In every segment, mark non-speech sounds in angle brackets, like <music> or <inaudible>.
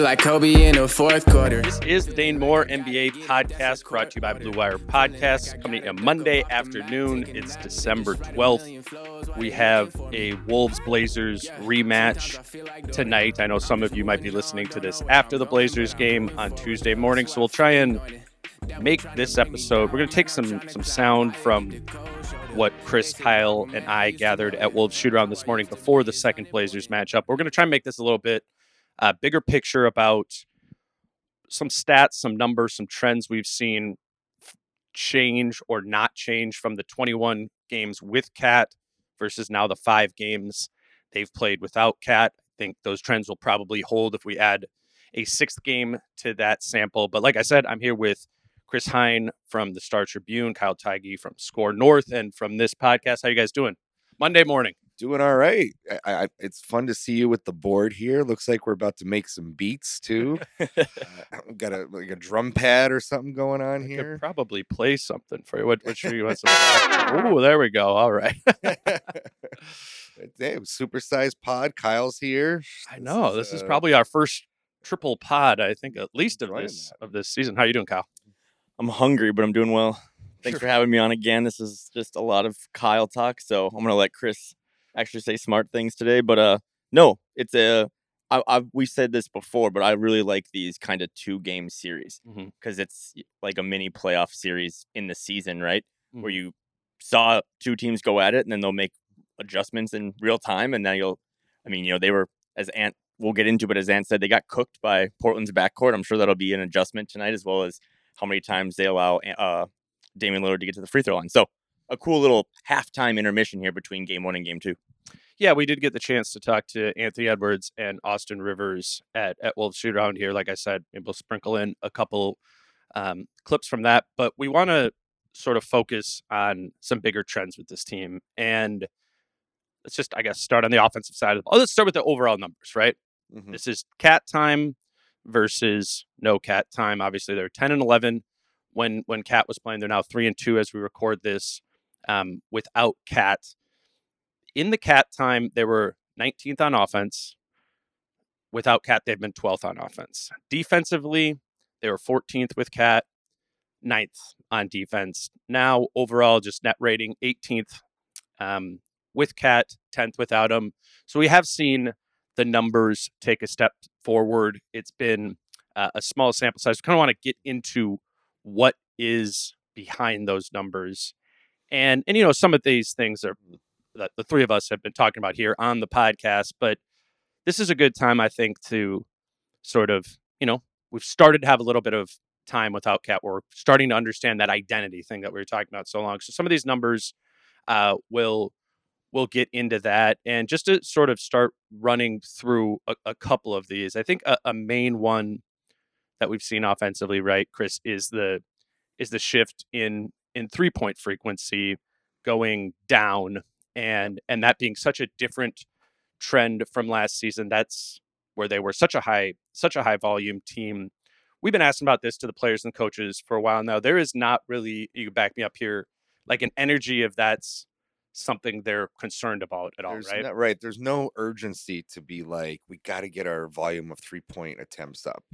Like Kobe in the fourth quarter. This is the Dane Moore NBA podcast brought to you by Blue Wire Podcasts. Coming in Monday afternoon. It's December 12th. We have a Wolves Blazers rematch tonight. I know some of you might be listening to this after the Blazers game on Tuesday morning, so we'll try and make this episode. We're going to take some some sound from what Chris, Kyle, and I gathered at Wolves Shoot Around this morning before the second Blazers matchup. We're going to try and make this a little bit uh, bigger picture about some stats, some numbers, some trends we've seen change or not change from the 21 games with KAT versus now the five games they've played without KAT. I think those trends will probably hold if we add a sixth game to that sample. But like I said, I'm here with Chris Hine from the Star Tribune, Kyle Theige from SKOR North, and from this podcast. How you guys doing? Monday morning. Doing all right. I, I, it's fun to see you with the board here. Looks like we're about to make some beats too. <laughs> uh, we've <laughs> got a like a drum pad or something going on I here. could probably play something for you. What, what should you want? Oh, there we go. All right. <laughs> hey, supersized pod. Kyle's here. I know this is uh, probably our first triple pod. I think at least of enjoying this of this season. How are you doing, Kyle? I'm hungry, but I'm doing well. Thanks for having me on again. This is just a lot of Kyle talk, so I'm gonna let Chris actually say smart things today. But uh, no, it's a I, I we said this before, but I really like these kind of two game series because it's like a mini playoff series in the season, right? Where Mhm. you saw two teams go at it, and then they'll make adjustments in real time, and now you'll. I mean, you know, they were as Ant. We'll get into, but as Ant said, they got cooked by Portland's backcourt. I'm sure that'll be an adjustment tonight, as well as how many times they allow uh, Damian Lillard to get to the free throw line. So a cool little halftime intermission here between game one and game two. Yeah, we did get the chance to talk to Anthony Edwards and Austin Rivers at at Wolves Shoot Around here. Like I said, maybe we'll sprinkle in a couple um, clips from that, but we want to sort of focus on some bigger trends with this team. And let's just, I guess, start on the offensive side of the ball. Let's start with the overall numbers, right? Mhm. This is KAT time versus no KAT time. Obviously, they're 10 and 11 when when KAT was playing. They're now 3 and 2 as we record this um, without KAT. In the KAT time, they were 19th on offense. Without KAT, they've been 12th on offense. Defensively, they were 14th with KAT, 9th on defense. Now, overall, just net rating 18th um, with KAT, 10th without him. So we have seen the numbers take a step forward. It's been uh, a small sample size. Kind of want to get into what is behind those numbers, and and you know some of these things are that the three of us have been talking about here on the podcast. But this is a good time, I think, to sort of you know we've started to have a little bit of time without KAT. We're starting to understand that identity thing that we were talking about so long. So some of these numbers uh, will we'll get into that. And just to sort of start running through a, a couple of these, I think a, a main one that we've seen offensively, right, Chris, is the is the shift in in three point frequency going down, and and that being such a different trend from last season. That's where they were such a high such a high volume team. We've been asking about this to the players and coaches for a while now. There is not really you can back me up here like an energy of that's something they're concerned about at all, There's right? no- right. There's no urgency to be like, we got to get our volume of three point attempts up.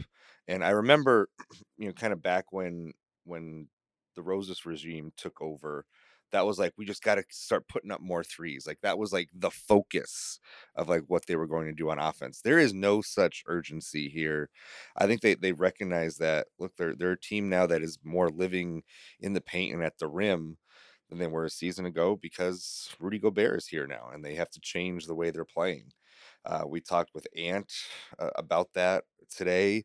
And I remember, <clears throat> you know, kind of back when when the Rosas regime took over, that was like we just got to start putting up more threes. Like that was like the focus of like what they were going to do on offense. There is no such urgency here. I think they they recognize that. Look, they're they're a team now that is more living in the paint and at the rim than they were a season ago because Rudy Gobert is here now and they have to change the way they're playing. Uh, we talked with Ant uh, about that today.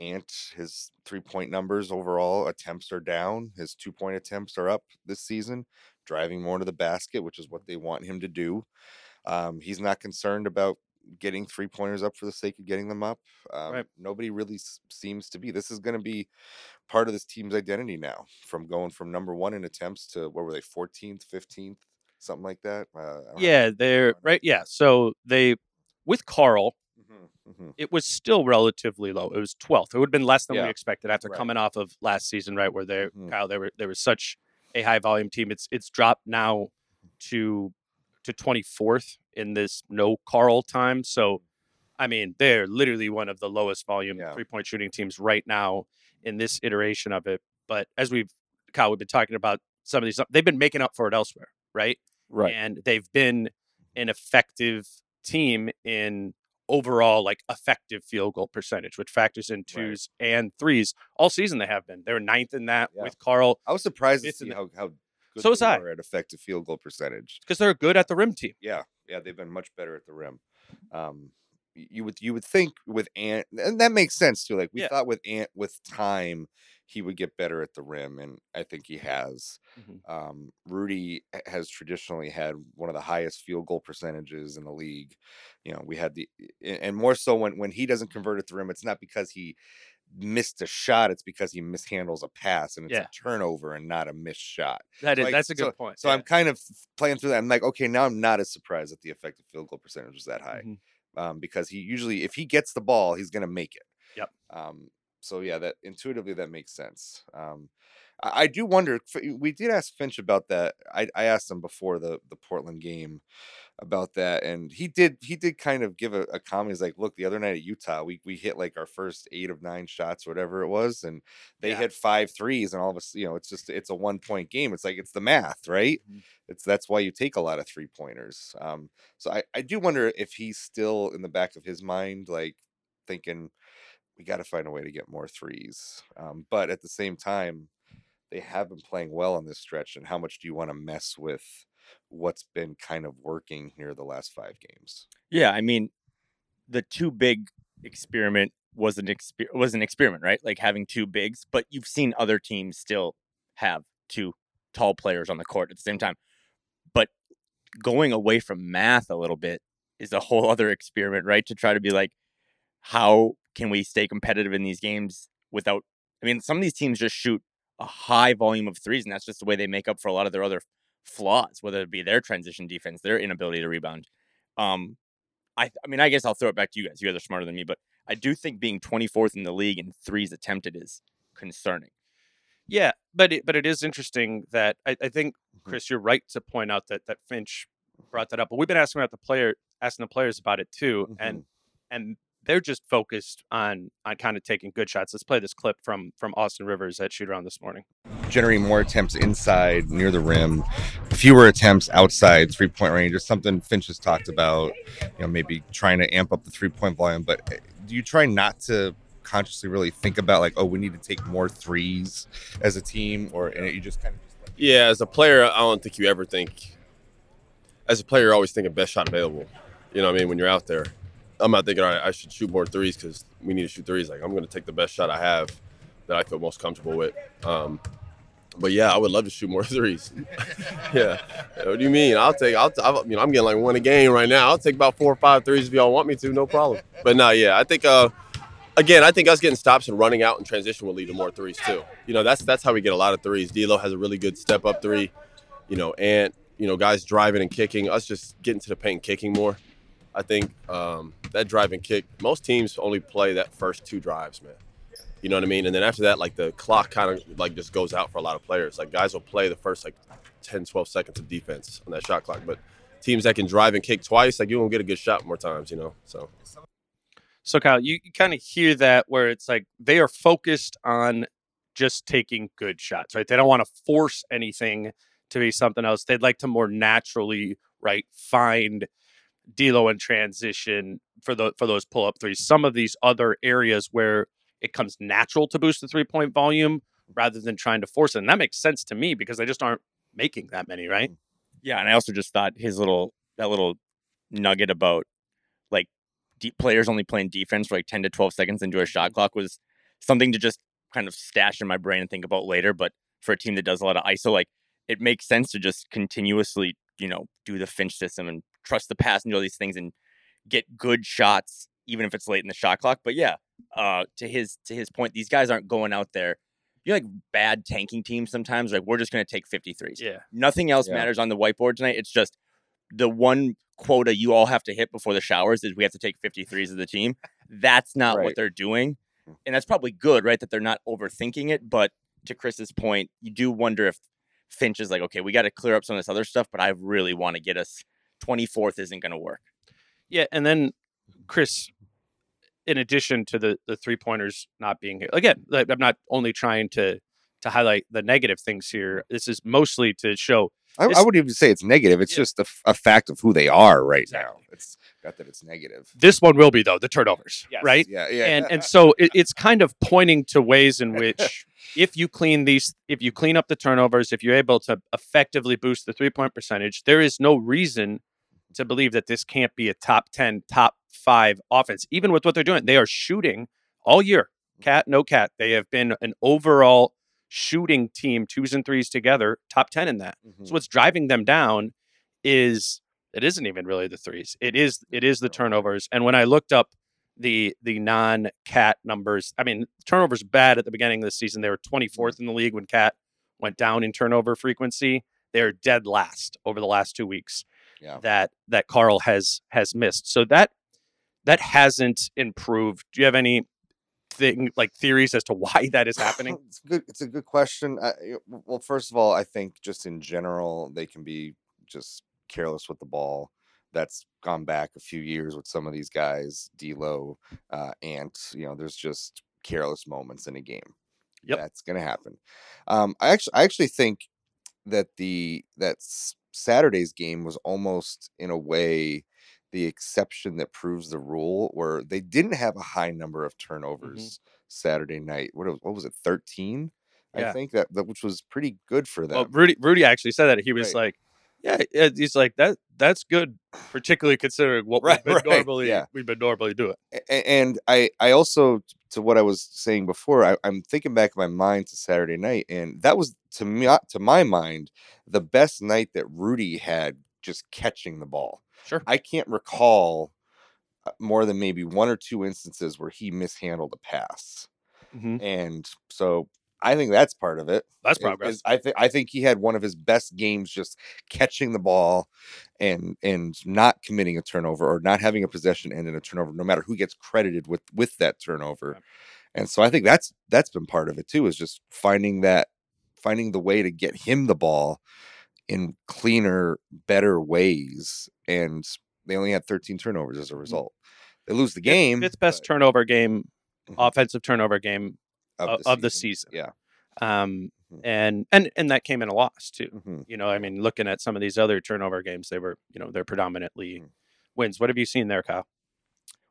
Ant, his three point numbers overall attempts are down. His two point attempts are up this season, driving more to the basket, which is what they want him to do. Um, he's not concerned about getting three pointers up for the sake of getting them up. Um, Right. Nobody really s- seems to be. This is going to be part of this team's identity now, from going from number one in attempts to what were they, 14th, 15th, something like that. Uh, I don't have Yeah, they're right. Yeah, so they with Carl, Mhm, mhm. it was still relatively low. It was 12th. It would have been less than Yeah. we expected after Right. coming off of last season, right? Where they, Mhm. Kyle, they were they were such a high volume team. It's it's dropped now to to 24th in this no Karl time. So, I mean, they're literally one of the lowest volume Yeah. three point shooting teams right now in this iteration of it. But as we've Kyle, we've been talking about some of these. They've been making up for it elsewhere, right? Right. and they've been an effective team in overall like effective field goal percentage, which factors in twos and threes all season. They have been. They're ninth in that Yeah. with Karl I was surprised to see how, how good So was they I. were at effective field goal percentage. because they're good at the rim team. Yeah, yeah, they've been much better at the rim. Um, you would you would think with Ant, and that makes sense too. Like we Yeah. thought with Ant, with time, he would get better at the rim, and I think he has. Mhm. Um, Rudy has traditionally had one of the highest field goal percentages in the league. You know, we had the, and more so when when he doesn't convert at the rim, it's not because he missed a shot; it's because he mishandles a pass, and it's Yeah. a turnover and not a missed shot. That is Like, that's a good so- point. So I'm kind of playing through that. I'm like, okay, now I'm not as surprised that the effective field goal percentage was that high, Mhm. Um, because he usually, if he gets the ball, he's going to make it. Yep. Um, so yeah, that intuitively that makes sense. Um, I, I do wonder. We did ask Finch about that. I, I asked him before the the Portland game about that, and he did he did kind of give a, a comment. He's like, look, the other night at Utah, we we hit like our first eight of nine shots, whatever it was, and they Yeah. hit five threes, and all of us, you know, it's just it's a one point game. It's like it's the math, right? Mhm. It's that's why you take a lot of three pointers. Um, so I I do wonder if he's still in the back of his mind, like thinking we got to find a way to get more threes. Um, but at the same time, they have been playing well on this stretch. And how much do you want to mess with what's been kind of working here the last five games? Yeah, I mean, the two big experiment was an exper- was an experiment, right? Like having two bigs, but you've seen other teams still have two tall players on the court at the same time. But going away from math a little bit is a whole <laughs> other experiment, right? To try to be like, how can we stay competitive in these games without? I mean, some of these teams just shoot a high volume of threes, and that's just the way they make up for a lot of their other flaws, whether it be their transition defense, their inability to rebound. Um, I, I mean, I guess I'll throw it back to you guys. You guys are smarter than me, but I do think being 24th in the league in threes attempted is concerning. Yeah, but it, but it is interesting that I, I think Mhm. Chris, you're right to point out that that Finch brought that up. But we've been asking about the player, asking the players about it too, and and they're just focused on on kind of taking good shots. Let's play this clip from from Austin Rivers at shoot around this morning. Generating more attempts inside, near the rim, fewer attempts outside three point range. Is something Finch has talked about. You know, maybe trying to amp up the three point volume. But uh, do you try not to consciously really think about like, oh, we need to take more threes as a team, or and you just kind of just like, Yeah, as a player, I don't think you ever think. As a player, you're always thinking best shot available. You know what I mean? When you're out there, I'm not thinking, all right, I should shoot more threes because we need to shoot threes. Like, I'm going to take the best shot I have that I feel most comfortable with. Um, but yeah, I would love to shoot more <laughs> threes. <laughs> yeah. What do you mean? I'll take, I'll, I'll, you know, I'm getting like one a game right now. I'll take about four or five threes if y'all want me to, no problem. But no, yeah, I think, uh, again, I think us getting stops and running out in transition will lead to more threes too. You know, that's that's how we get a lot of threes. D'Lo has a really good step up three. You know, and you know, guys driving and kicking. Us just getting to the paint, and kicking more. I think um, that drive and kick. Most teams only play that first two drives, man. You know what I mean? And then after that, like the clock kind of like just goes out for a lot of players. Like guys will play the first like 10, 12 seconds of defense on that shot clock. But teams that can drive and kick twice, like you won't get a good shot more times, you know. So So Kyle, you, you kind of hear that where it's like they are focused on just taking good shots, right? They don't want to force anything to be something else. They'd like to more naturally, right, find D'Lo in transition for the for those pull up threes. Some of these other areas where it comes natural to boost the three point volume rather than trying to force it, and that makes sense to me because they just aren't making that many, right? Yeah, and I also just thought his little that little nugget about like de- players only playing defense for like 10 to 12 seconds into a shot mm-hmm. clock was something to just kind of stash in my brain and think about later. But for a team that does a lot of ISO, like it makes sense to just continuously, you know, do the Finch system and trust the pass and do all these things and get good shots, even if it's late in the shot clock. But yeah, uh, to his to his point, these guys aren't going out there. You're like bad tanking teams sometimes. Like we're just going to take 53s. Yeah. Nothing else Yeah. matters on the whiteboard tonight. It's just the one quota you all have to hit before the showers is we have to take 53s as the team. That's not what they're doing. And that's probably good, right? That they're not overthinking it. But to Chris's point, you do wonder if Finch is like, okay, we got to clear up some of this other stuff, but I really want to get us 24th isn't going to work. Yeah, and then Chris, in addition to the the three pointers not being here, again, like, I'm not only trying to to highlight the negative things here. This is mostly to show I, I wouldn't even say it's negative. It's Yeah. just a fact of who they are right Exactly. now. It's not that it's negative. this one will be though the turnovers, Yes. right? Yeah, yeah. And and so it, it's kind of pointing to ways in <laughs> which if you clean these, if you clean up the turnovers, if you're able to effectively boost the three point percentage, there is no reason to believe that this can't be a top ten, top five offense. Even with what they're doing, they are shooting all year. KAT, no KAT. They have been an overall shooting team, twos and threes together, top ten in that. Mhm. So what's driving them down is it isn't even really the threes. It is it is the turnovers. And when I looked up the the non KAT numbers, I mean turnovers bad at the beginning of the season. They were 24th in the league when KAT went down in turnover frequency. They're dead last over the last two weeks Yeah. that that Karl has has missed. So that that hasn't improved. Do you have any thing like theories as to <laughs> why that is happening? <laughs> it's a good. It's a good question. I, y- w- well, first of all, I think just in general, they can be just careless with the ball. That's gone back a few years with some of these guys, D'Lo, uh, Ant. You know, there's just careless moments in a game. Yep. that's gonna happen. Um, I actually, I actually think that the that s- Saturday's game was almost in a way the exception that proves the rule, where they didn't have a high number of mm-hmm. turnovers Saturday night. What was, what was it, thirteen? Yeah. I think that, that which was pretty good for them. Well, Rudy Rudy actually said that he was Right. like, yeah, yeah, he's like that. That's good, particularly considering what Right, <laughs> we've been right, normally yeah. we've been normally doing. And I I also to what I was saying before, I, I'm thinking back in my mind to Saturday night, and that was to me to my mind the best night that Rudy had just catching the ball. Sure. I can't recall uh, more than maybe one or two instances where he mishandled a pass, Mhm. and so I think that's part of it. That's progress. is I think I think he had one of his best games just catching the ball and and not committing a turnover or not having a possession end in a turnover, no matter who gets credited with with that turnover. Right. And so I think that's that's been part of it too, is just finding that finding the way to get him the ball in cleaner, better ways. And they only had 13 turnovers as a result. They lose the game. fifth best but- turnover game, Mhm. offensive turnover game of, of the season. Yeah. Um, Mhm. and and and that came in a loss too. Mhm. You know, I mean, looking at some of these other turnover games, they were you know they're predominantly Mm. wins. What have you seen there, Kyle?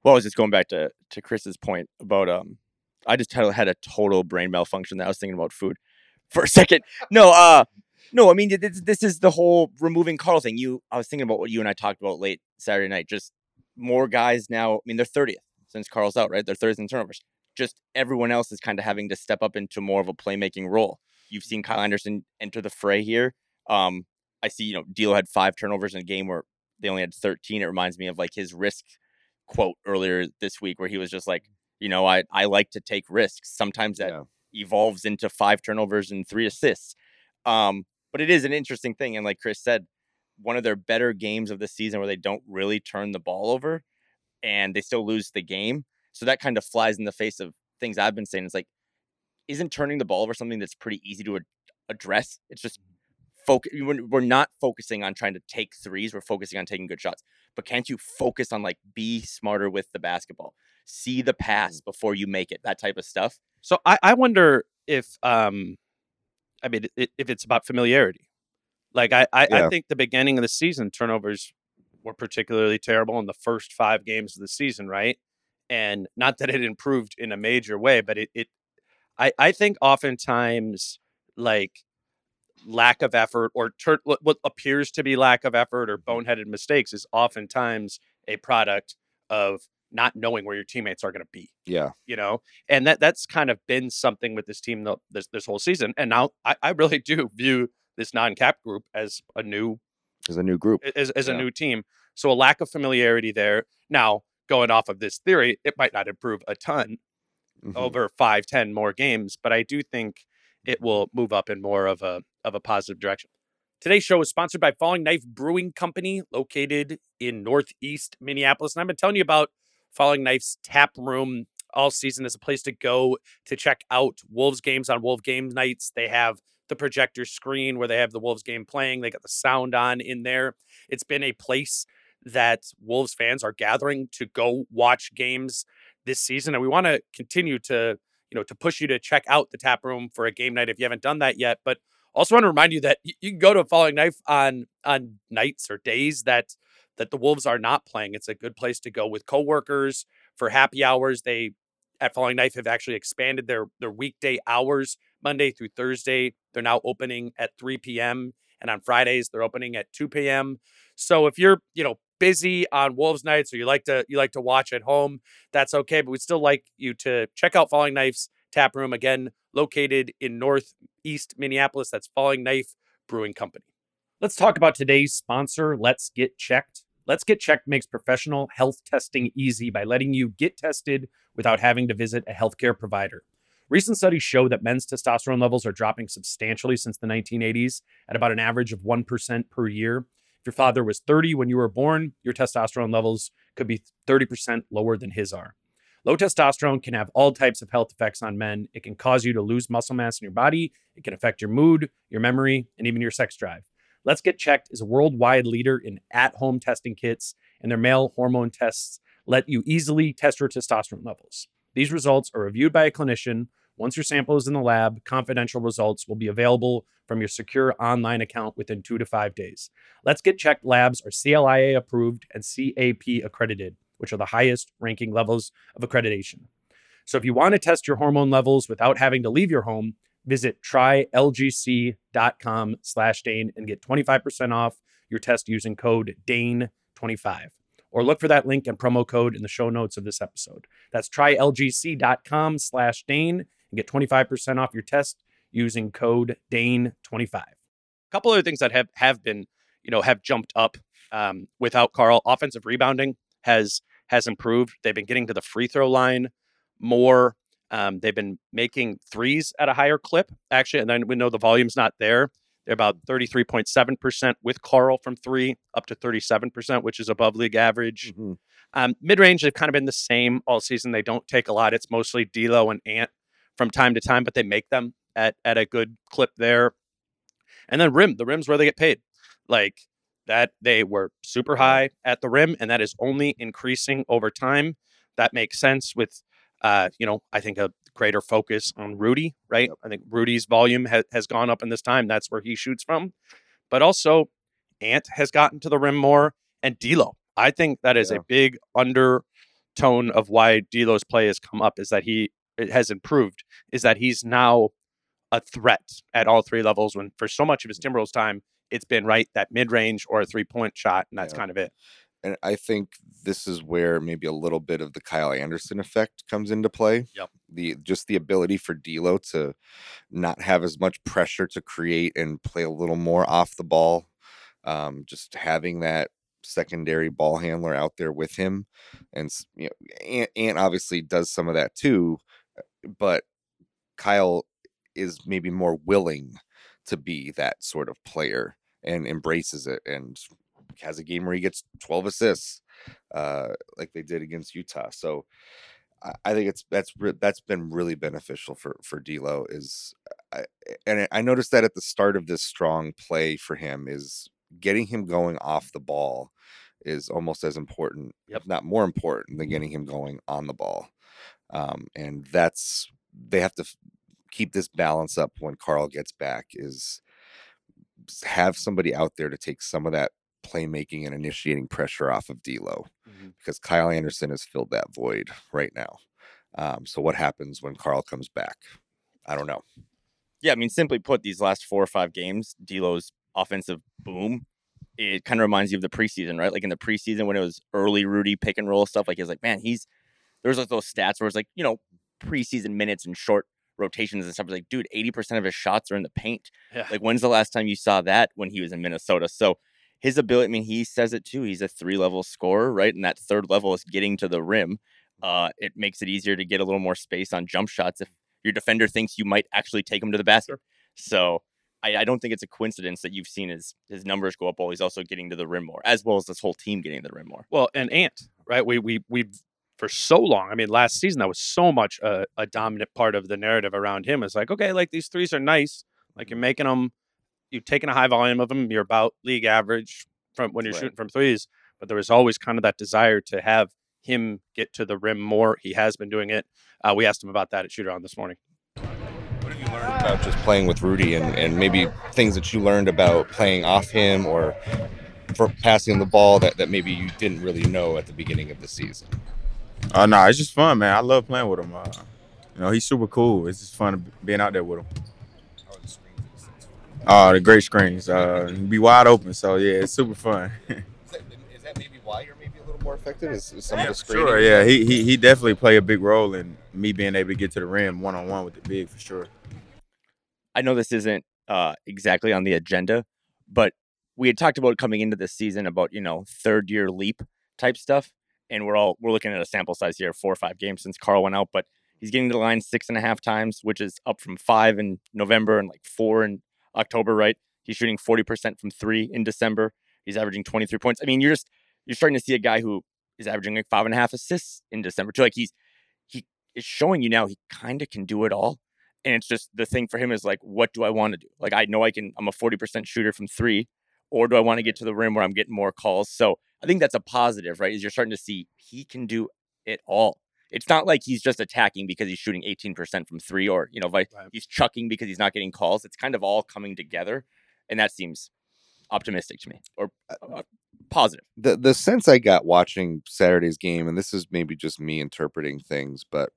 Well, I was just going back to to Chris's point about um, I just had, had a total brain malfunction that I was thinking about food <laughs> for a second. No, uh, no, I mean this, this is the whole removing Karl thing. You, I was thinking about what you and I talked about late Saturday night. Just more guys now. I mean, they're thirtieth since Karl's out, right? They're thirtieth in turnovers. Just everyone else is kind of having to step up into more of a playmaking role. You've seen Kyle Anderson enter the fray here. Um, I see, you know, D'Lo had five turnovers in a game where they only had 13. It reminds me of like his risk quote earlier this week where he was just like, you know, I, I like to take risks. Sometimes that Yeah. evolves into five turnovers and three assists. Um, but it is an interesting thing. And like Chris said, one of their better games of the season where they don't really turn the ball over and they still lose the game. So that kind of flies in the face of things I've been saying. It's like, isn't turning the ball over something that's pretty easy to ad- address? It's just focus. We're, we're not focusing on trying to take threes. We're focusing on taking good shots. But can't you focus on like be smarter with the basketball? See the pass before you make it. That type of stuff. So I, I wonder if um, I mean if it's about familiarity. Like I I, I think the beginning of the season turnovers were particularly terrible in the first five games of the season, right? And not that it improved in a major way, but it, it I I think oftentimes like lack of effort or tur- what appears to be lack of effort or mm-hmm. boneheaded mistakes is oftentimes a product of not knowing where your teammates are going to be Yeah. you know? And that that's kind of been something with this team though this this whole season and now i, I really <laughs> do view this non-KAT group as a new as a new group. as, as a new team. So a lack of familiarity there. Now going off of this theory it might not improve a ton Mhm. over five ten more games but i do think it will move up in more of a of a positive direction Today's show is sponsored by Falling Knife Brewing Company, located in Northeast Minneapolis. And I've been telling you about Falling Knife's tap room all season as a place to go to check out Wolves games on Wolf game nights. They have the projector screen where they have the Wolves game playing. They got the sound on in there. It's been a place that Wolves fans are gathering to go watch games this season, and we want to continue to you know to push you to check out the tap room for a game night if you haven't done that yet. But also want to remind you that you, can go to Falling Knife on on nights or days that that the Wolves are not playing. It's a good place to go with coworkers for happy hours. They at Falling Knife have actually expanded their their weekday hours Monday through Thursday. They're now opening at 3 p.m. and on Fridays they're opening at 2 p.m. So if you're you know busy on Wolves nights or you like to you like to watch at home, that's okay. But we'd still like you to check out Falling Knife's tap room again, located in Northeast Minneapolis. That's Falling Knife Brewing Company. Let's talk about today's sponsor, Let's Get Checked. Let's Get Checked makes professional health testing easy by letting you get tested without having to visit a healthcare provider. Recent studies show that men's testosterone levels are dropping substantially since the 1980s at about an average of 1% per year. If your father was 30 when you were born, your testosterone levels could be 30% lower than his are. Low testosterone can have all types of health effects on men. It can cause you to lose muscle mass in your body, it can affect your mood, your memory, and even your sex drive. Let's Get Checked is a worldwide leader in at home testing kits, and their male hormone tests let you easily test your testosterone levels. These results are reviewed by a clinician. Once your sample is in the lab, confidential results will be available from your secure online account within two to five days. Let's Get Checked labs are CLIA approved and CAP accredited, which are the highest ranking levels of accreditation. So if you want to test your hormone levels without having to leave your home, visit trylgc.com slash Dane and get 25% off your test using code DANE25. Or look for that link and promo code in the show notes of this episode. That's trylgc.com slash Dane and get 25% off your test using code DANE25. A couple other things that have, have been, you know, have jumped up um, without Karl. Offensive rebounding has has improved. They've been getting to the free throw line more. Um, they've been making threes at a higher clip, actually. And then we know the volume's not there. They're about 33.7% with Karl from three, up to 37%, which is above league average. Mhm. Um, Mid range, they've kind of been the same all season. They don't take a lot. It's mostly D'Lo and Ant from time to time, but they make them at, at a good clip there. And then rim, the rim's where they get paid. Like that, they were super high at the rim, and that is only increasing over time. That makes sense with, uh, you know, I think a greater focus on Rudy, right? I think Rudy's volume ha- has gone up in this time. That's where he shoots from. But also, Ant has gotten to the rim more, and D'Lo. I think that is Yeah. a big undertone of why D'Lo's play has come up is that he it has improved. Is that he's now a threat at all three levels. When for so much of his mm. Timberwolves time, it's been right that mid range or a three point shot, and that's Yeah. kind of it. And I think this is where maybe a little bit of the Kyle Anderson effect comes into play. Yep. The just the ability for D'Lo to not have as much pressure to create and play a little more off the ball. Um, just having that secondary ball handler out there with him, and you know, Ant, Ant obviously does some of that too, uh, but Kyle is maybe more willing to be that sort of player and embraces it and has a game where he gets 12 assists uh like they did against Utah. So I, I think it's that's that's been really beneficial for for D'Lo is I, and I noticed that at the start of this strong play for him is getting him going off the ball is almost as important, Yep. if not more important, than getting him going on the ball. Um, and that's they have to f- keep this balance up when Karl gets back. Is have somebody out there to take some of that playmaking and initiating pressure off of D'Lo because Kyle Anderson has filled that void right now. Um, so what happens when Karl comes back? I don't know. Yeah, I mean, simply put, these last four or five games, D'Lo's offensive boom, it kind of reminds you of the preseason, right? Like in the preseason when it was early Rudy pick and roll stuff. Like he was like, man, he's there's like those stats where it's like, you know, preseason minutes and short rotations and stuff. It's like, dude, eighty percent of his shots are in the paint. Yeah. Like, when's the last time you saw that when he was in Minnesota? So his ability, I mean, he says it too. He's a three level scorer, right? And that third level is getting to the rim. Uh, it makes it easier to get a little more space on jump shots if your defender thinks you might actually take him to the basket. So I, I don't think it's a coincidence that you've seen his his numbers go up while he's also getting to the rim more, as well as this whole team getting to the rim more. Well, and Ant, right? We we we for so long. I mean, last season that was so much a, a dominant part of the narrative around him. It's like, okay, like these threes are nice. Like you're making them, you're taken a high volume of them. You're about league average from when you're Right. shooting from threes. But there was always kind of that desire to have him get to the rim more. He has been doing it. Uh, we asked him about that at Shooter on this morning. What have you learned about just playing with Rudy and, and maybe things that you learned about playing off him or for passing the ball that, that maybe you didn't really know at the beginning of the season? Uh, no, it's just fun, man. I love playing with him. Uh, you know, he's super cool. It's just fun being out there with him. Uh, the great screens. Uh, be wide open. So yeah, it's super fun. <laughs> Is that, is that maybe why you're maybe a little more effective? Is, is some of the screening? sure, yeah. He, he he definitely played a big role in me being able to get to the rim one on one with the big for sure. I know this isn't uh, exactly on the agenda, but we had talked about coming into this season about you know third year leap type stuff, and we're all we're looking at a sample size here four or five games since Karl went out, but he's getting to the line six and a half times, which is up from five in November and like four in October. Right? He's shooting forty percent from three in December. He's averaging twenty three points. I mean, you're just you're starting to see a guy who is averaging like five and a half assists in December too. Like he's he is showing you now he kind of can do it all. And it's just the thing for him is like, what do I want to do? Like, I know I can, I'm a 40% shooter from three, or do I want to get to the rim where I'm getting more calls? So I think that's a positive, right? Is you're starting to see he can do it all. It's not like he's just attacking because he's shooting 18% from three, or, you know, like Right. he's chucking because he's not getting calls. It's kind of all coming together. And that seems optimistic to me or uh, positive. the the sense I got watching Saturday's game, and this is maybe just me interpreting things, but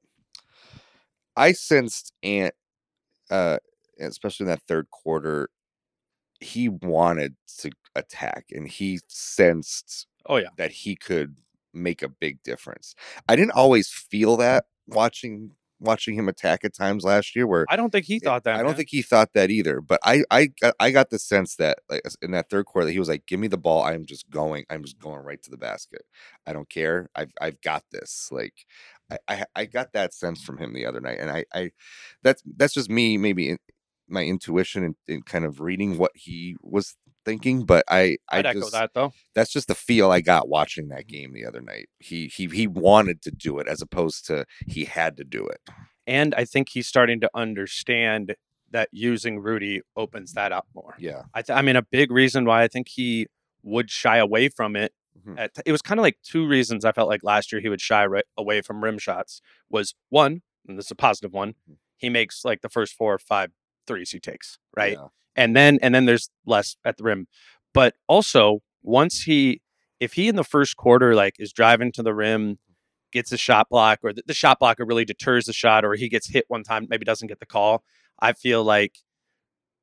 I sensed Ant, uh, especially in that third quarter, he wanted to attack, and he sensed Oh yeah, that he could make a big difference. I didn't always feel that watching watching him attack at times last year, where I don't think he thought that. I don't think he thought that either. But I, I, I got the sense that like in that third quarter, that he was like, "Give me the ball. I'm just going. I'm just going right to the basket. I don't care. I've, I've got this." Like, I, I, I got that sense from him the other night, and I, I, that's that's just me, maybe in, my intuition and, and kind of reading what he was thinking. But I, I I'd echo just that though. that's just the feel I got watching that game the other night. He, he, he wanted to do it as opposed to he had to do it. And I think he's starting to understand that using Rudy opens that up more. Yeah. I, th- I mean, a big reason why I think he would shy away from it. Mhm. At it was kind of like two reasons I felt like last year he would shy right away from rim shots. Was one, and this is a positive one, Mhm. he makes like the first four or five threes he takes, right? Yeah. and then and then there's less at the rim but also once he if he in the first quarter like is driving to the rim gets a shot block or the, the shot blocker really deters the shot or he gets hit one time maybe doesn't get the call i feel like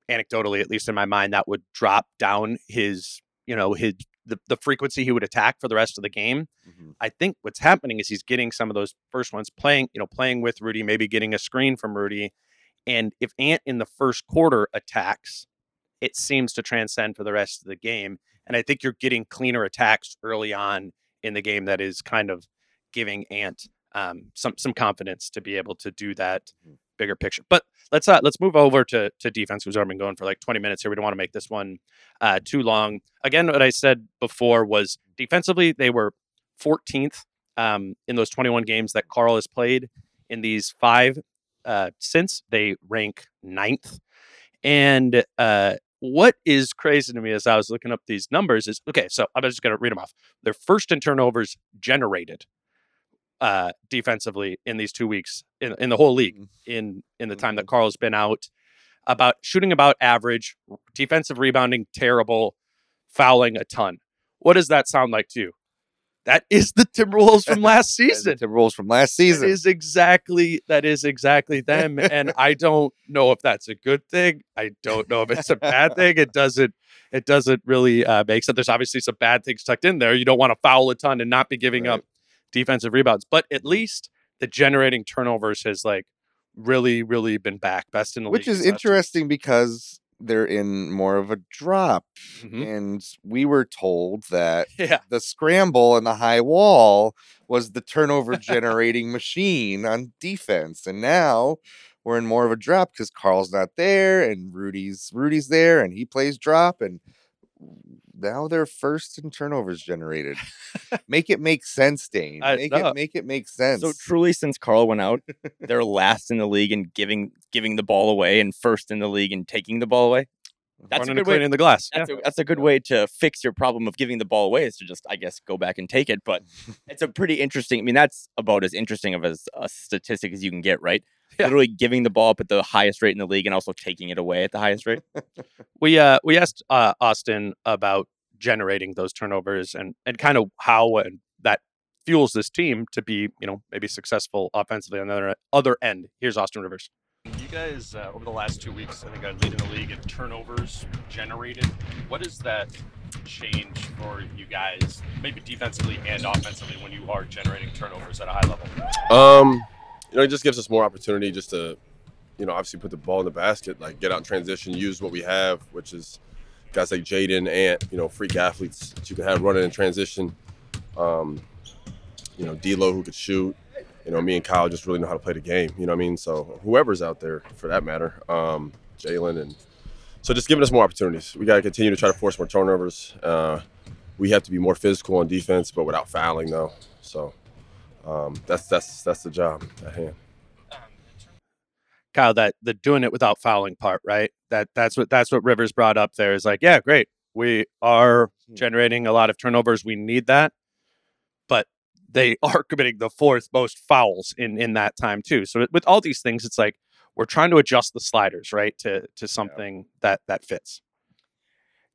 anecdotally at least in my mind that would drop down his you know his the, the frequency he would attack for the rest of the game Mhm. I think what's happening is he's getting some of those first ones playing, you know, playing with Rudy, maybe getting a screen from Rudy. And if Ant in the first quarter attacks, it seems to transcend for the rest of the game. And I think you're getting cleaner attacks early on in the game that is kind of giving Ant um, some some confidence to be able to do that Mhm. bigger picture. But let's uh, let's move over to to defense. We've already been going for like 20 minutes here. We don't want to make this one uh, too long. Again, what I said before was defensively they were 14th um, in those 21 games that Karl has played. In these five uh, since they rank ninth. And uh, what is crazy to me as I was looking up these numbers is okay, so I'm just going to read them off. They're first in turnovers generated uh, defensively in these two weeks in, in the whole league Mm-hmm. in in the time that Karl's been out. About shooting about average, defensive rebounding terrible, fouling a ton. What does that sound like to you? That is the Timberwolves from <laughs> last season. The rules from last season. is exactly that is exactly <laughs> them, and I don't know if that's a good thing. I don't know if it's a bad thing. It doesn't. It doesn't really uh, make sense. There's obviously some bad things tucked in there. You don't want to foul a ton and not be giving Right. up defensive rebounds, but at least the generating turnovers has like really, really been back, best in the Which league. Which is interesting because they're in more of a drop. Mhm. And we were told that <laughs> Yeah, the scramble and the high wall was the turnover <laughs> generating machine on defense. And now we're in more of a drop because Karl's not there and Rudy's Rudy's there and he plays drop and now they're first in turnovers generated. <laughs> make it make sense, Dane. Make it make it make sense. So truly, since Karl went out, <laughs> they're last in the league and giving giving the ball away, and first in the league and taking the ball away. That's a running good way. cleaning the glass. Yeah. That's, a, that's a good way to fix your problem of giving the ball away is to just, I guess, go back and take it. But <laughs> it's a pretty interesting. I mean, that's about as interesting of as a statistic as you can get, right? Yeah. Literally giving the ball up at the highest rate in the league and also taking it away at the highest rate. <laughs> we uh we asked uh Austin about generating those turnovers and and kind of how and that fuels this team to be you know maybe successful offensively on the other, other end. Here's Austin Rivers. You guys, uh, over the last two weeks, I think are leading the league in turnovers generated. What does that change for you guys, maybe defensively and offensively, when you are generating turnovers at a high level? Um, you know, it just gives us more opportunity just to, you know, obviously put the ball in the basket, like get out transition, use what we have, which is guys like Jaden and you know, freak athletes that you can have running in transition. Um, you know, D'Lo who could shoot. You know, me and Kyle just really know how to play the game. You know what I mean? So whoever's out there, for that matter, um, Jalen and so just giving us more opportunities. We got to continue to try to force more turnovers. Uh, we have to be more physical on defense, but without fouling though. So um, that's that's that's the job at hand. Kyle, that the doing it without fouling part, right? That that's what that's what Rivers brought up there is like, yeah, great. We are generating a lot of turnovers. We need that. But they <laughs> are committing the fourth most fouls in in that time too. So with all these things, it's like we're trying to adjust the sliders, right, to to something that that fits.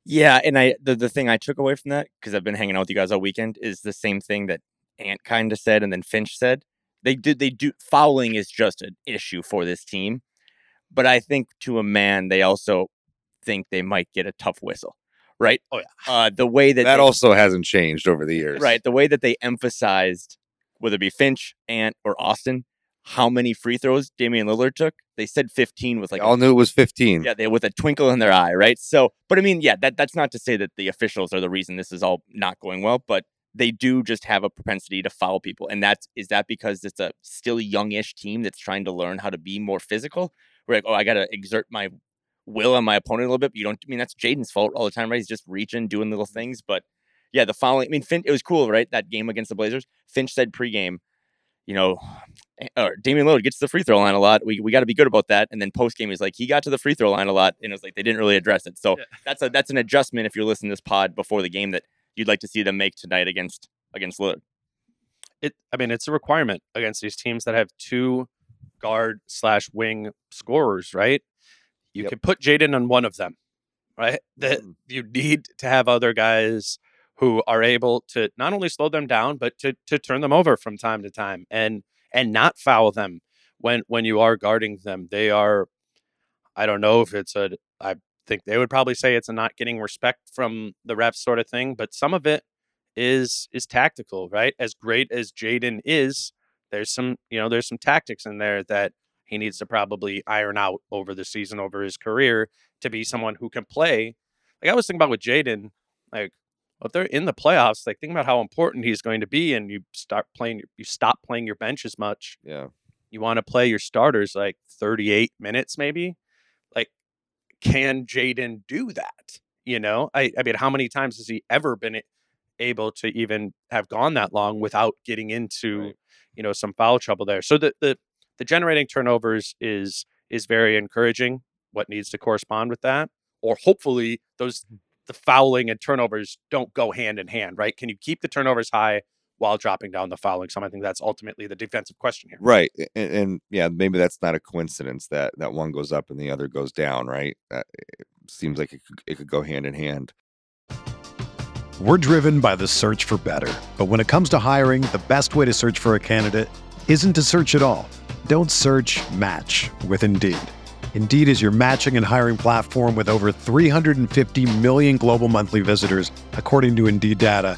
Yeah, and I the, the thing I took away from that because I've been hanging out with you guys all weekend is the same thing that Ant kind of said and then Finch said. They did they do fouling is just an issue for this team, but I think to a man they also think they might get a tough whistle, right? Oh, yeah. Uh, the way that that they- also hasn't changed over the years. right the way that they emphasized whether it be Finch, Ant, or Austin, how many free throws Damian Lillard took. They said 15 with like Like a all knew it was 15. yeah, they with a twinkle in their eye, right? So, but I mean, yeah, that that's not to say that the officials are the reason this is all not going well, but they do just have a propensity to foul people, and that's is that because it's a still youngish team that's trying to learn how to be more physical. We're like, oh, I got to exert my will on my opponent a little bit. But you don't. I mean, that's Jaden's fault all the time, right? He's just reaching, doing little mm-hmm. things, but yeah, the fouling. I mean, Finch, it was cool, right? That game against the Blazers, Finch said pregame, you know, eh, or Damian Lillard gets to the free throw line a lot. We, we got to be good about that. And then post game, he's like, he got to the free throw line a lot, and it was like they didn't really address it. So Yeah. that's a that's an adjustment if you're listening to this pod before the game that you'd like to see them make tonight against against Lillard. It I mean, it's a requirement against these teams that have two guard slash wing scorers, right? You Yep. can put Jaden on one of them, right? That Mhm. you need to have other guys who are able to not only slow them down, but to to turn them over from time to time and and not foul them when when you are guarding them. They are I don't know if it's a I think they would probably say it's a not getting respect from the refs sort of thing, but some of it is is tactical, right? As great as Jaden is, there's some, you know, there's some tactics in there that he needs to probably iron out over the season, over his career, to be someone who can play. Like I was thinking about with Jaden, like if they're in the playoffs, like think about how important he's going to be, and you start playing, you stop playing your bench as much. Yeah. You want to play your starters like 38 minutes, maybe. Can Jaden do that? You know, I, I mean, how many times has he ever been able to even have gone that long without getting into, Right. you know, some foul trouble there? So the the the generating turnovers is is very encouraging. What needs to correspond with that, or hopefully those mm. the fouling and turnovers don't go hand in hand, right? Can you keep the turnovers high while dropping down the fouling? So I think that's ultimately the defensive question here. Right, and, and, yeah, maybe that's not a coincidence that that one goes up and the other goes down. Right, that it seems like it could, it could go hand in hand. We're driven by the search for better, but when it comes to hiring, the best way to search for a candidate isn't to search at all. Don't search. Match with Indeed. Indeed is your matching and hiring platform with over 350 million global monthly visitors, according to Indeed data,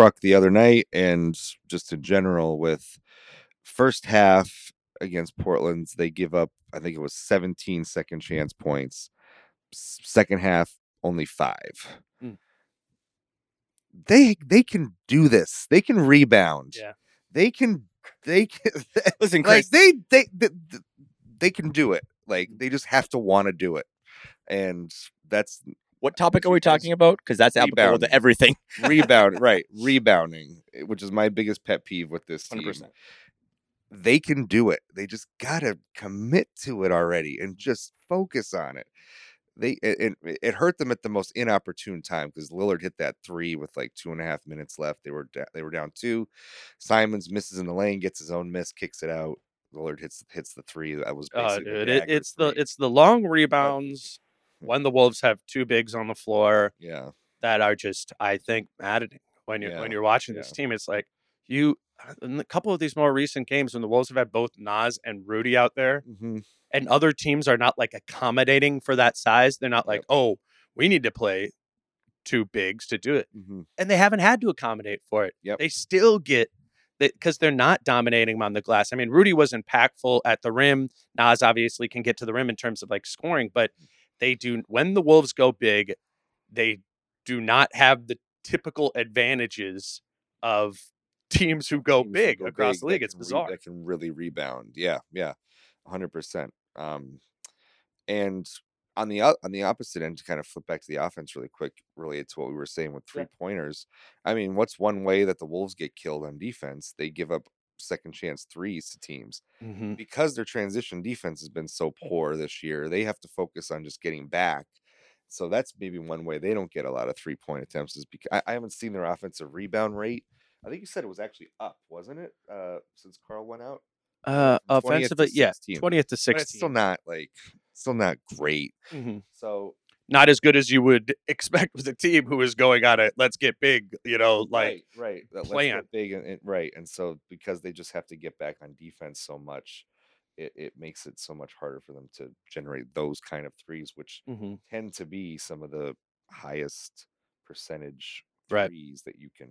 struck the other night and just in general with first half against Portland's, they give up, I think it was 17 second chance points. Second half, only five. Mm. They they can do this. They can rebound. Yeah. They can they can <laughs> Listen, like they, they they they can do it. Like they just have to want to do it. And that's what topic are we talking about? Because that's applicable Rebound. to everything. <laughs> rebound, right? Rebounding, eh, which is my biggest pet peeve with this team. 100%. They can do it. They just gotta commit to it already and just focus on it. They it, it, it hurt them at the most inopportune time because Lillard hit that three with like two and a half minutes left. They were da- they were down two. Simons misses in the lane, gets his own miss, kicks it out. Lillard hits hits the three. That was basically dude, it, dagger it's the three. it's the long rebounds when the Wolves have two bigs on the floor yeah that are just, I think, maddening when you're when you're watching this team. It's like you in a couple of these more recent games when the Wolves have had both Naz and Rudy out there, Mhm. and other teams are not like accommodating for that size. They're not like, Yep. oh, we need to play two bigs to do it, Mhm. and they haven't had to accommodate for it. Yep. They still get because they're not dominating them on the glass. I mean, Rudy was impactful at the rim. Naz obviously can get to the rim in terms of like scoring, but they do when the Wolves go big, they do not have the typical advantages of <laughs> teams who go teams who big go across big the league. It's can re- bizarre. that can really rebound. Yeah, yeah, hundred percent. Um, and on the on the opposite end, to kind of flip back to the offense really quick, related to what we were saying with three pointers. I mean, what's one way that the Wolves get killed on defense? They give up second chance threes to teams Mhm. because their transition defense has been so poor this year. They have to focus on just getting back. So that's maybe one way they don't get a lot of three point attempts is because I, I haven't seen their offensive rebound rate. I think you said it was actually up, wasn't it? Uh, since Karl went out. Uh, from 20th to offensively, yeah, 16th. twentieth to But it's still not like still not great. Mhm. So Not as good as you would expect with a team who is going on a let's get big. You know, like right, right. That let's get plan. big and, and- right. And so because they just have to get back on defense so much, it, it makes it so much harder for them to generate those kind of threes, which Mhm. tend to be some of the highest percentage Right. threes that you can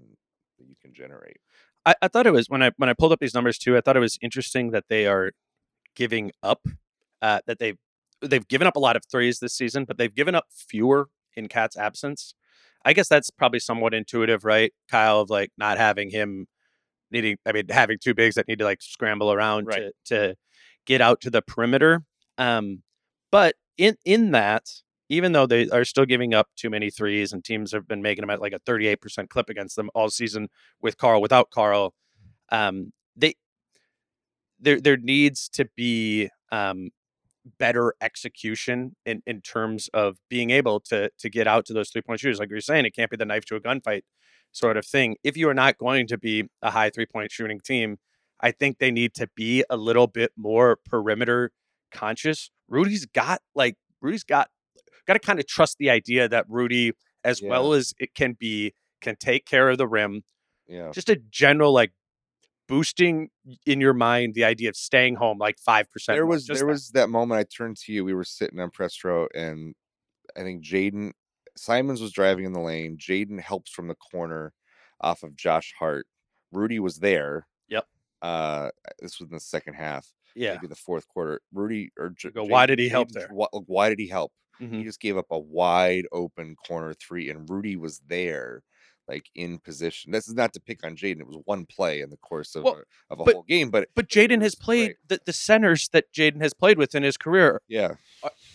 that you can generate. I, I thought it was when I when I pulled up these numbers too. I thought it was interesting that they are giving up. Uh, that they've they've given up a lot of threes this season, but they've given up fewer in KAT's absence. I guess that's probably somewhat intuitive, right, Kyle? Of like not having him needing. I mean, having two bigs that need to like scramble around Right. to to get out to the perimeter. Um, but in in that, even though they are still giving up too many threes, and teams have been making them at like a thirty eight percent clip against them all season with Karl, without Karl, um, they there there needs to be um, better execution in, in terms of being able to to get out to those three point shooters. Like you're saying, it can't be the knife to a gunfight sort of thing. If you are not going to be a high three point shooting team, I think they need to be a little bit more perimeter conscious. Rudy's got like Rudy's got got to kind of trust the idea that Rudy, as Yeah. well as it can be, can take care of the rim. Yeah. Just a general like boosting in your mind the idea of staying home like five percent. There was there was that moment I turned to you. We were sitting on press row, and I think Jaden Simons was driving in the lane. Jaden helps from the corner off of Josh Hart. Rudy was there. Yep. Uh, this was in the second half. yeah. maybe the fourth quarter. Rudy or J- go, "Why did he help there?" Why, why did he help? Mhm. He just gave up a wide open corner three, and Rudy was there, like in position. This is not to pick on Jaden. It was one play in the course of Well, a, of a but- whole game, but But Jaden has played the, the centers that Jaden has played with in his career Yeah,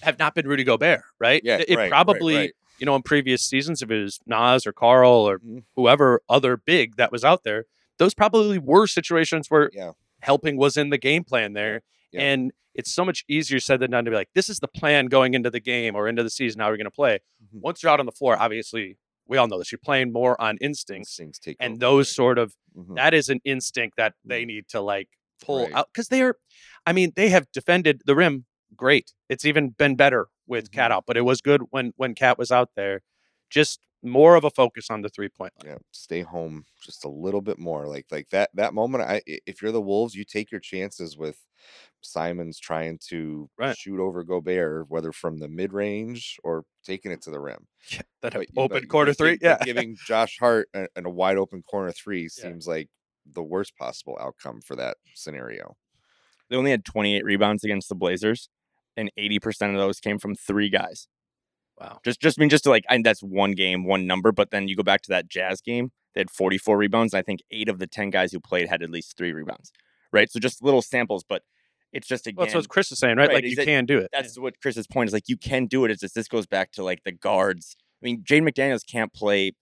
have not been Rudy Gobert, right? yeah. It right, right, probably, right. you know, in previous seasons, if it was Naz or Karl or Mhm. whoever other big that was out there, those probably were situations where Yeah. helping was in the game plan there. Yeah. And it's so much easier said than done to be like, this is the plan going into the game or into the season, how we're going to play. Mhm. Once you're out on the floor, obviously, we all know this. You're playing more on instincts. Instincts take And over, those sort of, Mhm. that is an instinct that they need to like pull Right. out because they are, I mean, they have defended the rim great. It's even been better with KAT Mhm. out, but it was good when when KAT was out there. Just more of a focus on the three point line. yeah stay home just a little bit more like like that that moment i if you're the wolves you take your chances with simons trying to Right. shoot over gobert whether from the mid-range or taking it to the rim Yeah, That But- open but- quarter but three, yeah. <laughs> giving josh hart and a wide open corner three Yeah. seems like the worst possible outcome for that scenario They only had 28 rebounds against the Blazers, and 80% of those came from three guys. Wow. Just, just I mean, just to like, and that's one game, one number. But then you go back to that Jazz game, they had 44 rebounds. And I think eight of the 10 guys who played had at least three rebounds. Right. So just little samples, but it's just again. Well, that's what Chris is saying, right? Right, Like you it- can do it. that's what Chris's point is. Like you can do it. It's just this goes back to like the guards. I mean, Jaden McDaniels can't play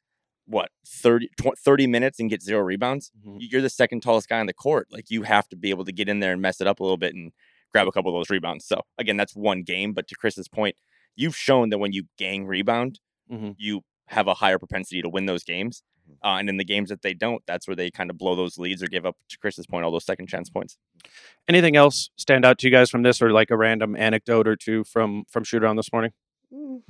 what 30, tw- 30 minutes and get zero rebounds. Mhm. You're the second tallest guy on the court. Like you have to be able to get in there and mess it up a little bit and grab a couple of those rebounds. So again, that's one game. But to Chris's point, you've shown that when you gang rebound, Mhm. you have a higher propensity to win those games. Mhm. Uh, and in the games that they don't, that's where they kind of blow those leads or give up. To Chris's point, all those second chance points. Anything else stand out to you guys from this, or like a random anecdote or two from from shoot around this morning? Mm,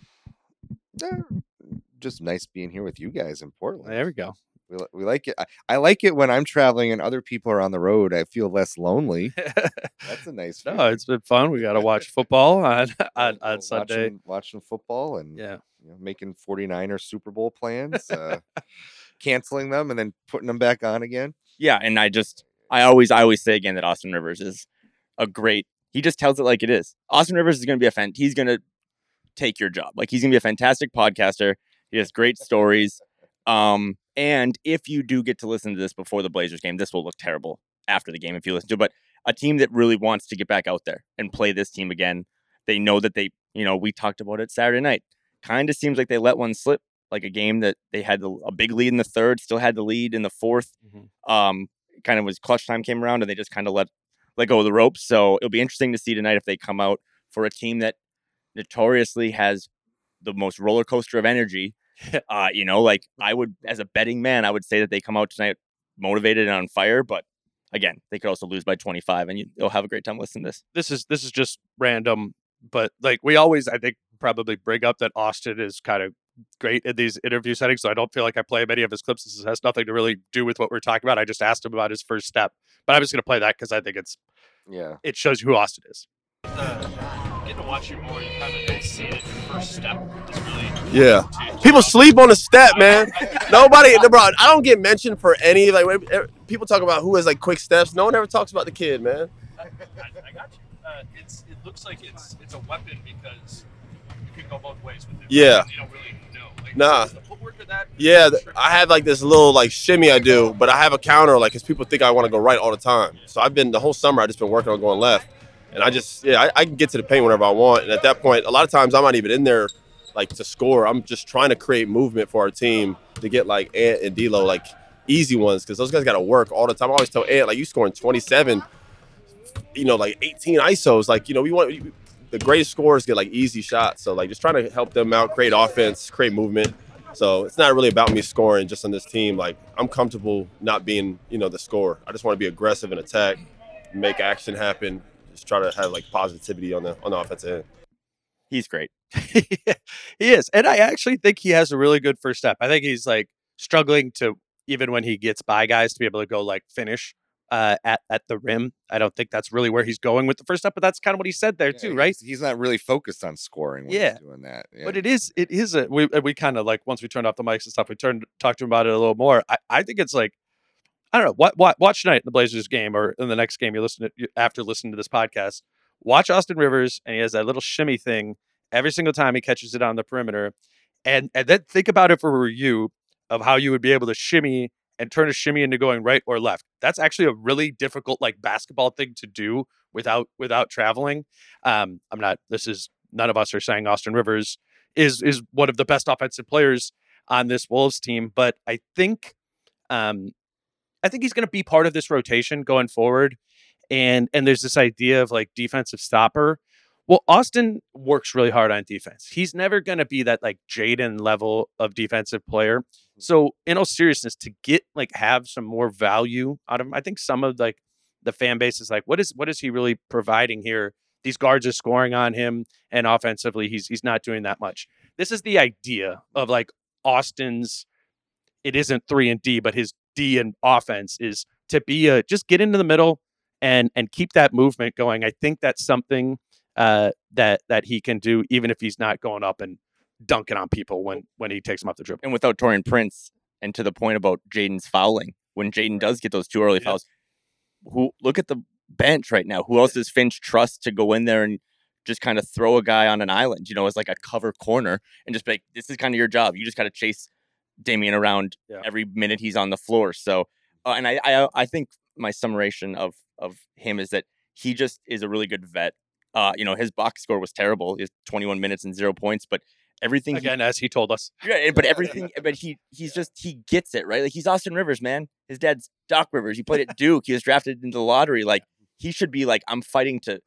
just nice being here with you guys in portland There we go. We, we like it I, I like it when i'm traveling and other people are on the road i feel less lonely <laughs> that's a nice no, it's been fun. We got to watch <laughs> football on <laughs> on, on Sunday. watching, watching football and Yeah. you know, making 49er Super Bowl plans, uh, canceling them and then putting them back on again. Yeah, and I just I always I always say again that Austin Rivers is a great. He just tells it like it is. Austin Rivers is going to be a fan. He's going to take your job. Like he's going to be a fantastic podcaster. He has great stories. Um, and if you do get to listen to this before the Blazers game, this will look terrible after the game if you listen to. it. But a team that really wants to get back out there and play this team again, they know that they, you know, we talked about it Saturday night. Kind of seems like they let one slip, like a game that they had the, a big lead in the third, still had the lead in the 4th Mhm. Um, kind of was clutch time came around and they just kind of let let go of the ropes. So it'll be interesting to see tonight if they come out for a team that notoriously has the most roller coaster of energy. <laughs> uh, you know, like I would, as a betting man, I would say that they come out tonight motivated and on fire. But again, they could also lose by 25, and you, you'll have a great time listening to this. This is this is just random, but like we always, I think, probably bring up that Austin is kind of great in these interview settings. So I don't feel like I play many of his clips. This has nothing to really do with what we're talking about. I just asked him about his first step, but I'm just going to play that because I think it's Yeah. it shows who Austin is. Uh, getting to watch you more, you kind of see it. Your first step is really. Yeah. People sleep on the step, man. Nobody, bro. I don't get mentioned for any like. eh, People talk about who has like quick steps. No one ever talks about the kid, man. I, I got you. Uh, it's it looks like it's it's a weapon because you can go both ways with it. Yeah. You don't really know. Like, Nah. is the footwork of that. Yeah, I have like this little like shimmy I do, but I have a counter like because people think I want to go right all the time. So I've been the whole summer I just been working on going left, and I just yeah I, I can get to the paint whenever I want. And at that point, a lot of times I'm not even in there like to score. I'm just trying to create movement for our team to get like Ant and D'Lo like easy ones because those guys got to work all the time. I always tell Ant like you scoring 27, you know like 18 isos. Like you know we want the greatest scorers get like easy shots. So like just trying to help them out, create offense, create movement. So it's not really about me scoring just on this team. Like I'm comfortable not being, you know, the scorer. I just want to be aggressive and attack, make action happen. Just try to have like positivity on the on the offensive end. He's great. <laughs> he is, and I actually think he has a really good first step. I think he's like struggling to even when he gets by guys to be able to go like finish uh, at at the rim. I don't think that's really where he's going with the first step, but that's kind of what he said there Yeah, too, right? He's, he's not really focused on scoring when Yeah. he's doing that. Yeah. But it is it is a we we kind of like once we turned off the mics and stuff, we turned talked to him about it a little more. I, I think it's like I don't know. What watch tonight in the Blazers game or in the next game you listen to after listening to this podcast. Watch Austin Rivers and he has that little shimmy thing every single time he catches it on the perimeter, and and then think about it for you of how you would be able to shimmy and turn a shimmy into going right or left. That's actually a really difficult like basketball thing to do without without traveling. Um, I'm not. This is none of us are saying Austin Rivers is is one of the best offensive players on this Wolves team, but I think um, I think he's going to be part of this rotation going forward. And and there's this idea of like defensive stopper. Well, Austin works really hard on defense. He's never going to be that like Jaden level of defensive player. Mm-hmm. So, in all seriousness, to get like have some more value out of him, I think some of like the fan base is like, what is what is he really providing here? These guards are scoring on him, and offensively, he's he's not doing that much. This is the idea of like Austin's. It isn't three and D, but his D and offense is to be a just get into the middle and and keep that movement going. I think that's something uh, that that he can do, even if he's not going up and dunking on people when when he takes them off the dribble. and without Taurean Prince, and to the point about Jaden's fouling, when Jaden does get those two early Yeah. fouls, who look at the bench right now? Who else does Finch trust to go in there and just kind of throw a guy on an island, you know, as like a cover corner and just be like, this is kind of your job. You just got to chase Damian around Yeah. every minute he's on the floor. So, uh, and I, I, I think my summation of of him is that he just is a really good vet. Uh, you know, his box score was terrible. He has 21 minutes and zero points, but everything he Again, as he told us, yeah, but everything, <laughs> but he he's just he gets it right. Like he's Austin Rivers, man. His dad's Doc Rivers. He played at <laughs> Duke. He was drafted into the lottery. Like he should be like I'm fighting to,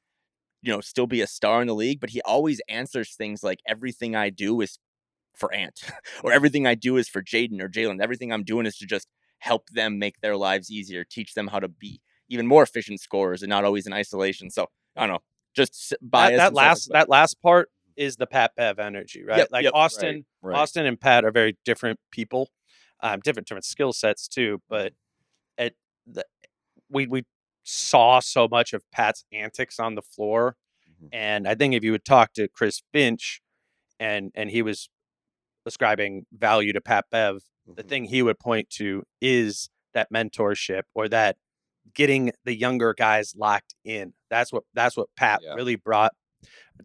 you know, still be a star in the league. But he always answers things like everything I do is for Ant, <laughs> or everything I do is for Jaden or Jalen. Everything I'm doing is to just help them make their lives easier, teach them how to be even more efficient scorers and not always in isolation. So I don't know, just s- that, bias. that last like that last part is the Pat Bev energy, right? Yep, like yep, Austin, right. Austin and Pat are very different people, um, different different skill sets too. But at the we we saw so much of Pat's antics on the floor, Mhm. and I think if you would talk to Chris Finch, and and he was ascribing value to Pat Bev, the Mhm. thing he would point to is that mentorship or that getting the younger guys locked in. That's what that's what Pat Yeah. really brought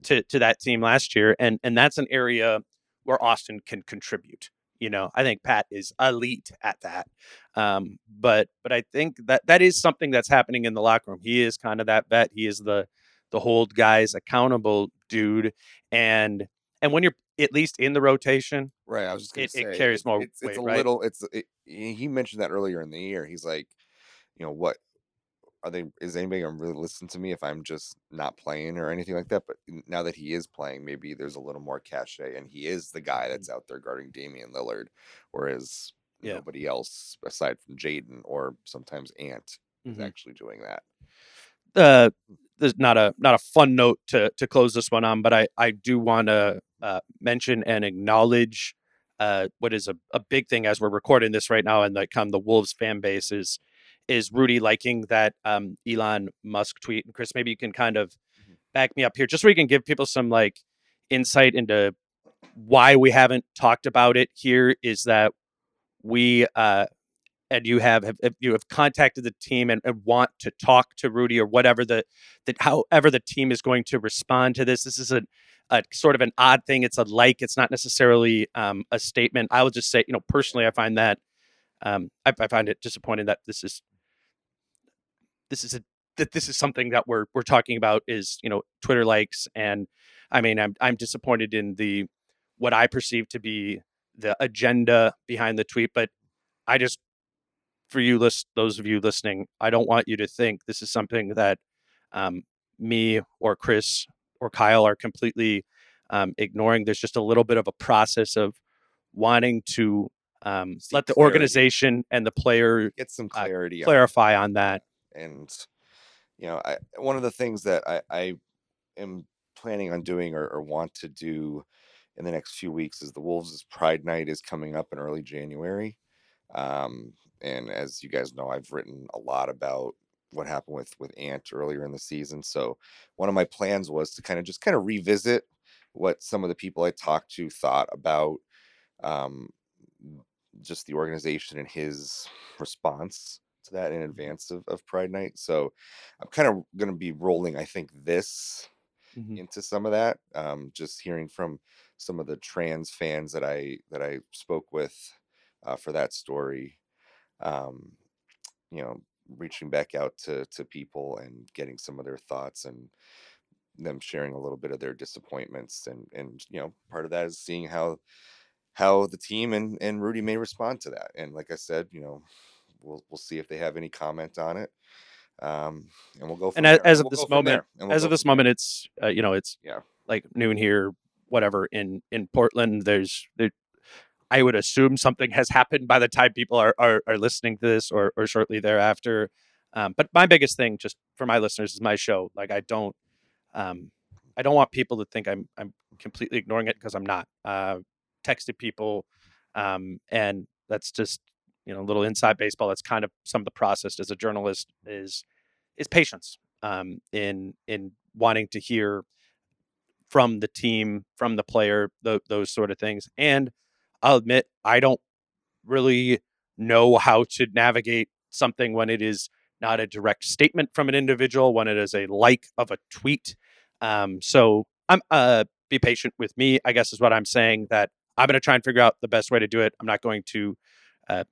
to to that team last year, and and that's an area where Austin can contribute. You know, I think Pat is elite at that. Um, but but I think that that is something that's happening in the locker room. He is kind of that vet. He is the the hold guys accountable dude, and and when you're at least in the rotation, Right. I was just It- say it carries more It's, it's weight, a right? little. It's it, he mentioned that earlier in the year. He's like, you know, what are they? Is anybody gonna really listen to me if I'm just not playing or anything like that? But now that he is playing, maybe there's a little more cachet, and he is the guy that's out there guarding Damian Lillard, whereas Yeah. nobody else aside from Jaden or sometimes Ant is Mhm. actually doing that. uh, there's not a not a fun note to to close this one on, but I I do want to uh, mention and acknowledge uh, what is a, a big thing as we're recording this right now, and like of the Wolves fan base is is Rudy liking that um, Elon Musk tweet. And Chris, maybe you can kind of Mhm. back me up here, just so we can give people some like insight into why we haven't talked about it here. Is that we uh, and you have, have have- you have contacted the team and, and want to talk to Rudy or whatever the that however the team is going to respond to this. This is a, a sort of an odd thing. It's a like. It's not necessarily um, a statement. I will just say, you know, personally, I find that um, I, I find it disappointing that this is this is a that this is something that we're we're talking about is you know Twitter likes and I mean I'm I'm disappointed in the what I perceive to be the agenda behind the tweet, but I just for you list those of you listening, I don't want you to think this is something that um, me or Chris or Kyle are completely um, ignoring. There's just a little bit of a process of wanting to um, let the clarity. organization and the player Get some uh, clarity. on clarify on that. and you know I, one of the things that I, I am planning on doing or, or want to do in the next few weeks is the Wolves' Pride Night is coming up in early January. Um, and as you guys know, I've written a lot about what happened with with Ant earlier in the season. So one of my plans was to kind of just kind of revisit what some of the people I talked to thought about um, just the organization and his response to that in advance of, of Pride Night. So I'm kind of going to be rolling, I think, this Mhm. into some of that. Um, just hearing from some of the trans fans that I that I spoke with uh, for that story. Um, you know, reaching back out to to people and getting some of their thoughts and them sharing a little bit of their disappointments and and you know part of that is seeing how how the team and and Rudy may respond to that and like I said you know we'll we'll see if they have any comment on it um and we'll go and as, as of We'll this moment, we'll as of this moment, it's uh, you know it's Yeah. like noon here, whatever in in Portland. There's there, I would assume something has happened by the time people are are, are listening to this or or shortly thereafter. Um, but my biggest thing, just for my listeners, is my show. Like I don't, um, I don't want people to think I'm I'm completely ignoring it because I'm not. Uh, texted people, um, and that's just you know a little inside baseball. That's kind of some of the process as a journalist is is patience um, in in wanting to hear from the team, from the player, tho- those sort of things. And I'll admit, I don't really know how to navigate something when it is not a direct statement from an individual, when it is a like of a tweet. Um, so I'm uh, be patient with me, I guess is what I'm saying. That I'm going to try and figure out the best way to do it. I'm not going to, uh,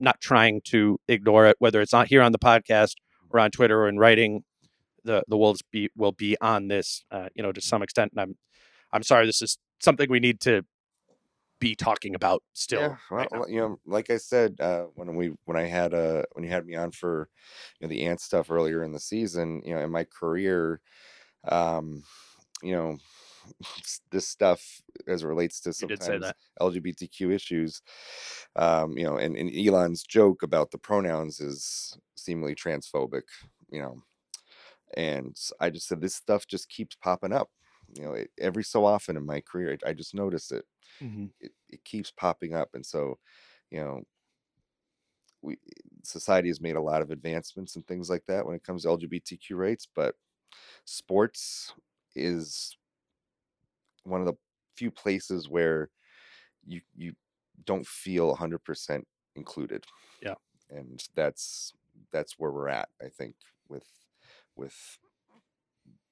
not trying to ignore it, whether it's not here on the podcast or on Twitter or in writing. The the Wolves be will be on this, uh, you know, to some extent. And I'm I'm sorry, this is something we need to be talking about still. Yeah, well, right you know, like I said, uh, when we when I had uh when you had me on for you know the ant stuff earlier in the season, you know, in my career, um, you know, this stuff as it relates to You did say sometimes. LGBTQ issues, um, you know, and, and Elon's joke about the pronouns is seemingly transphobic, you know, and I just said this stuff just keeps popping up, you know, it, every so often in my career, I, I just notice it Mhm. it, it keeps popping up and so you know we society has made a lot of advancements and things like that when it comes to lgbtq rights but sports is one of the few places where you you don't feel 100% included Yeah. and that's that's where we're at i think with with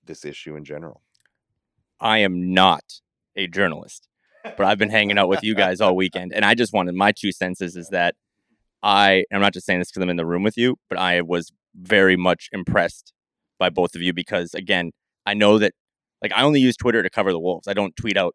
this issue in general I am not a journalist, but I've been hanging out with you guys all weekend, and I just wanted my two senses is that I I'm not just saying this because I'm in the room with you, but I was very much impressed by both of you because again, I know that like I only use Twitter to cover the Wolves. I don't tweet out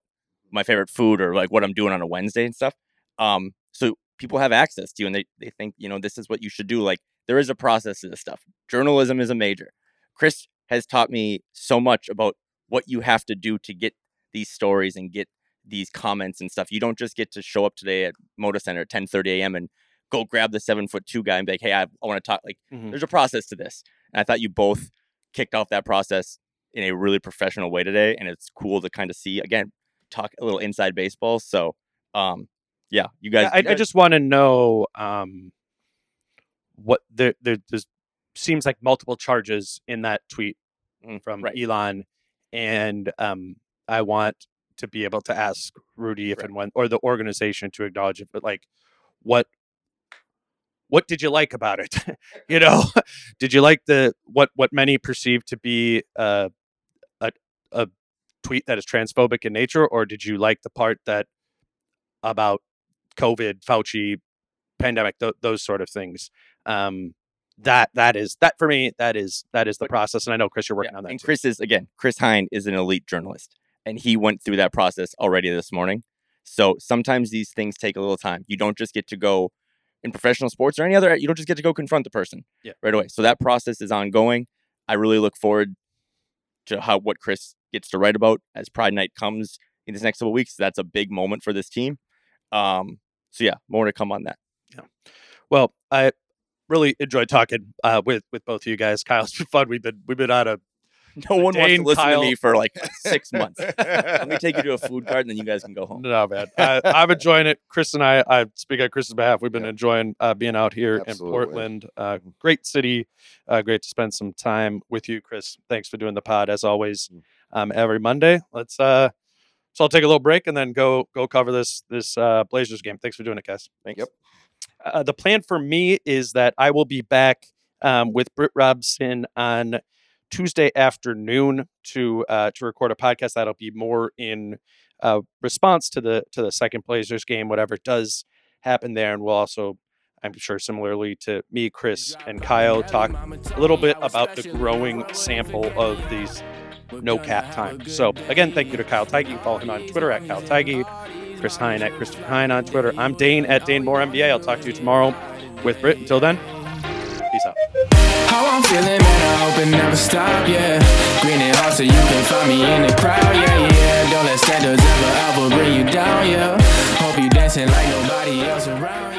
my favorite food or like what I'm doing on a Wednesday and stuff. Um, so people have access to you and they they think you know this is what you should do. Like there is a process to this stuff. Journalism is a major. Chris has taught me so much about what you have to do to get these stories and get these comments and stuff. You don't just get to show up today at Moda Center at 10:30 a.m. and go grab the seven foot two guy and be like, "Hey, I, I want to talk." Like, Mhm. there's a process to this, and I thought you both kicked off that process in a really professional way today, and it's cool to kind of see again, talk a little inside baseball. So, um, yeah, you guys. Yeah, I, you I just want to know um, what there, there there's seems like multiple charges in that tweet Mm, from right. Elon, and um, I want to be able to ask Rudy if Right. and when, or the organization to acknowledge it. But like, what what did you like about it? <laughs> you know, <laughs> <laughs> did you like the what what many perceive to be uh, a a tweet that is transphobic in nature, or did you like the part that about COVID, Fauci, pandemic, th- those sort of things? Um, that that is that for me. That is that is the process, and I know Chris, you're working Yeah, on that. And too. Chris is again, Chris Hine is an elite journalist, and he went through that process already this morning. So sometimes these things take a little time. You don't just get to go in professional sports or any other. You don't just get to go confront the person Yeah. right away. So that process is ongoing. I really look forward to how what Chris gets to write about as Pride Night comes in this next couple weeks. That's a big moment for this team. Um, so yeah, more to come on that. Yeah. Well, I really enjoyed talking uh, with with both of you guys. Kyle, it's been fun. We've been we've been on a <laughs> No one wants to listen Kyle. to me for like <laughs> six months. Let me take you to a food cart, and then you guys can go home. No, man. I, I'm enjoying it. Chris and I, I speak on Chris's behalf. We've been Yeah. enjoying uh, being out here Absolutely. in Portland. Uh, great city. Uh, great to spend some time with you, Chris. Thanks for doing the pod as always. Mm. Um, every Monday. Let's. Uh, so I'll take a little break and then go go cover this this uh, Blazers game. Thanks for doing it, guys. Thanks. Yep. Uh, the plan for me is that I will be back um, with Britt Robson on Tuesday afternoon to uh, to record a podcast that'll be more in uh, response to the to the second Blazers game, whatever does happen there, and we'll also, I'm sure, similarly to me, Chris, and Kyle, talk a little bit about the growing sample of these no cap times. So again, thank you to Kyle Theige. Follow him on Twitter at Kyle Theige. Chris Hine at Christopher Hine on Twitter. I'm Dane at Dane Moore MBA. I'll talk to you tomorrow with Britt. Until then, peace out. How I'm feeling, man, I hope it never stop, yeah. Green and so you can find me in the crowd, yeah, yeah. Don't let standards ever, ever bring you down, yeah. Hope you dancing like nobody else around.